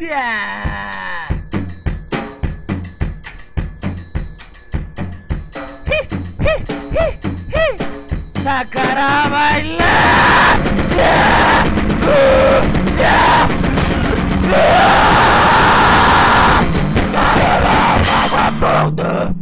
Yeah! Hi, hi, hi, hi. Sacará a bailar! Yeah! Uh, yeah! Uh, yeah!